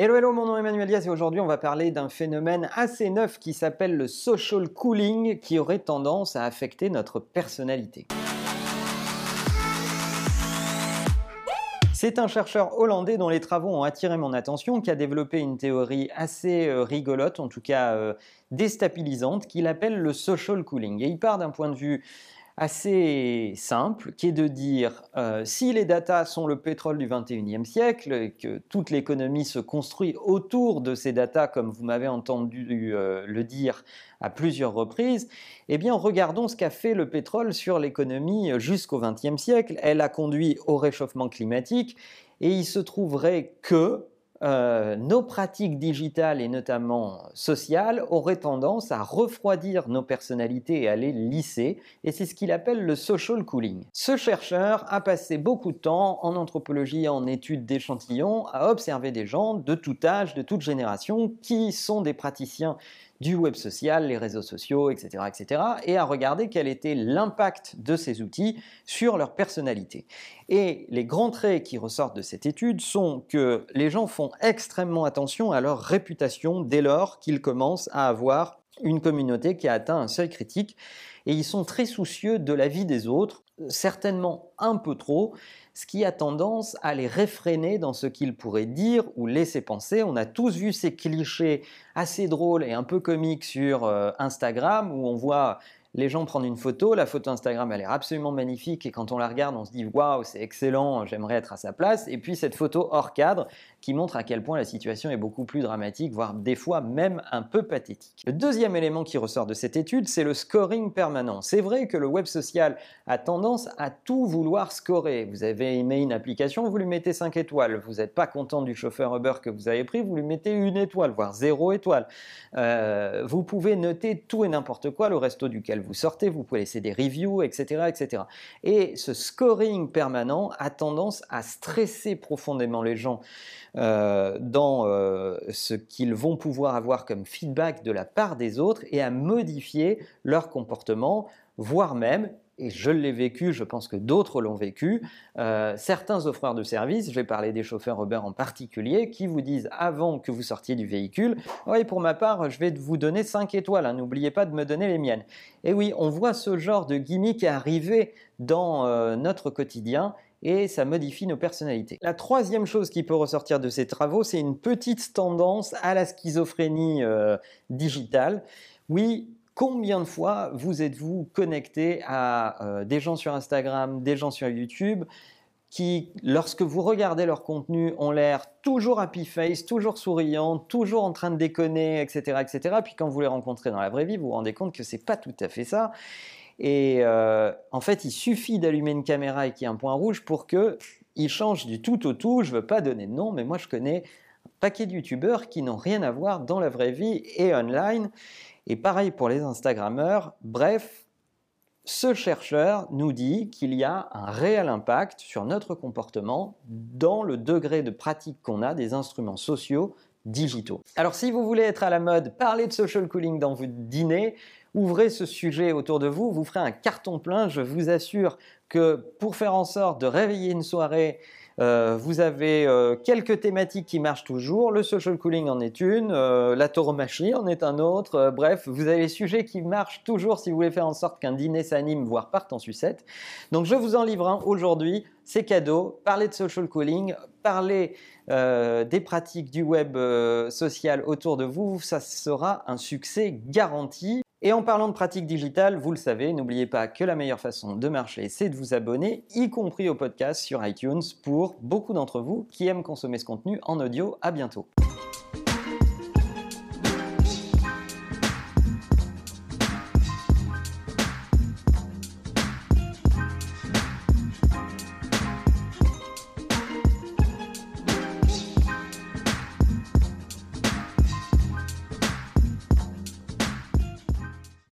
Hello, hello, mon nom est Emmanuel Diaz et aujourd'hui on va parler d'un phénomène assez neuf qui s'appelle le social cooling qui aurait tendance à affecter notre personnalité. C'est un chercheur hollandais dont les travaux ont attiré mon attention, qui a développé une théorie assez euh, rigolote, en tout cas euh, déstabilisante, qu'il appelle le social cooling. Et il part d'un point de vue assez simple, qui est de dire euh, si les datas sont le pétrole du 21e siècle, que toute l'économie se construit autour de ces datas, comme vous m'avez entendu euh, le dire à plusieurs reprises, eh bien regardons ce qu'a fait le pétrole sur l'économie jusqu'au 20e siècle. Elle a conduit au réchauffement climatique et il se trouverait que euh, nos pratiques digitales et notamment sociales auraient tendance à refroidir nos personnalités et à les lisser, et c'est ce qu'il appelle le social cooling. Ce chercheur a passé beaucoup de temps en anthropologie, en études d'échantillons, à observer des gens de tout âge, de toute génération, qui sont des praticiens du web social, les réseaux sociaux, etc., etc., et à regarder quel était l'impact de ces outils sur leur personnalité. Et les grands traits qui ressortent de cette étude sont que les gens font extrêmement attention à leur réputation dès lors qu'ils commencent à avoir une communauté qui a atteint un seuil critique, et ils sont très soucieux de la vie des autres, certainement un peu trop, ce qui a tendance à les réfréner dans ce qu'ils pourraient dire ou laisser penser. On a tous vu ces clichés assez drôles et un peu comiques sur euh, Instagram où on voit les gens prennent une photo, la photo Instagram a l'air absolument magnifique et quand on la regarde on se dit waouh c'est excellent, j'aimerais être à sa place et puis cette photo hors cadre qui montre à quel point la situation est beaucoup plus dramatique, voire des fois même un peu pathétique. Le deuxième élément qui ressort de cette étude c'est le scoring permanent. C'est vrai que le web social a tendance à tout vouloir scorer. Vous avez aimé une application, vous lui mettez 5 étoiles. Vous n'êtes pas content du chauffeur Uber que vous avez pris, vous lui mettez une étoile, voire 0 étoile. Euh, vous pouvez noter tout et n'importe quoi, le resto duquel vous sortez, vous pouvez laisser des reviews, etc., etc. Et ce scoring permanent a tendance à stresser profondément les gens euh, dans euh, ce qu'ils vont pouvoir avoir comme feedback de la part des autres et à modifier leur comportement, voire même et je l'ai vécu, je pense que d'autres l'ont vécu, euh, certains offreurs de services, je vais parler des chauffeurs Uber en particulier, qui vous disent avant que vous sortiez du véhicule, oui pour ma part je vais vous donner 5 étoiles, hein, n'oubliez pas de me donner les miennes. Et oui, on voit ce genre de gimmick arriver dans euh, notre quotidien et ça modifie nos personnalités. La troisième chose qui peut ressortir de ces travaux, c'est une petite tendance à la schizophrénie euh, digitale. Oui, Combien de fois vous êtes-vous connecté à euh, des gens sur Instagram, des gens sur YouTube qui, lorsque vous regardez leur contenu, ont l'air toujours happy face, toujours souriant, toujours en train de déconner, etc., etc. Puis quand vous les rencontrez dans la vraie vie, vous vous rendez compte que c'est pas tout à fait ça. Et euh, en fait, il suffit d'allumer une caméra et qu'il y ait un point rouge pour que il change du tout au tout. Je veux pas donner de nom, mais moi je connais paquet de youtubeurs qui n'ont rien à voir dans la vraie vie et online. Et pareil pour les Instagrammeurs. Bref, ce chercheur nous dit qu'il y a un réel impact sur notre comportement dans le degré de pratique qu'on a des instruments sociaux digitaux. Alors si vous voulez être à la mode, parler de social cooling dans votre dîner, ouvrez ce sujet autour de vous, vous ferez un carton plein, je vous assure que pour faire en sorte de réveiller une soirée euh, vous avez euh, quelques thématiques qui marchent toujours. Le social cooling en est une, euh, la tauromachie en est un autre. bref, vous avez les sujets qui marchent toujours si vous voulez faire en sorte qu'un dîner s'anime, voire parte en sucette. Donc je vous en livre un aujourd'hui. C'est cadeau. Parlez de social cooling, parlez des pratiques du web social autour de vous. Ça sera un succès garanti. Et en parlant de pratiques digitales, vous le savez, n'oubliez pas que la meilleure façon de marcher, c'est de vous abonner, y compris au podcast sur iTunes, pour beaucoup d'entre vous qui aiment consommer ce contenu en audio. À bientôt.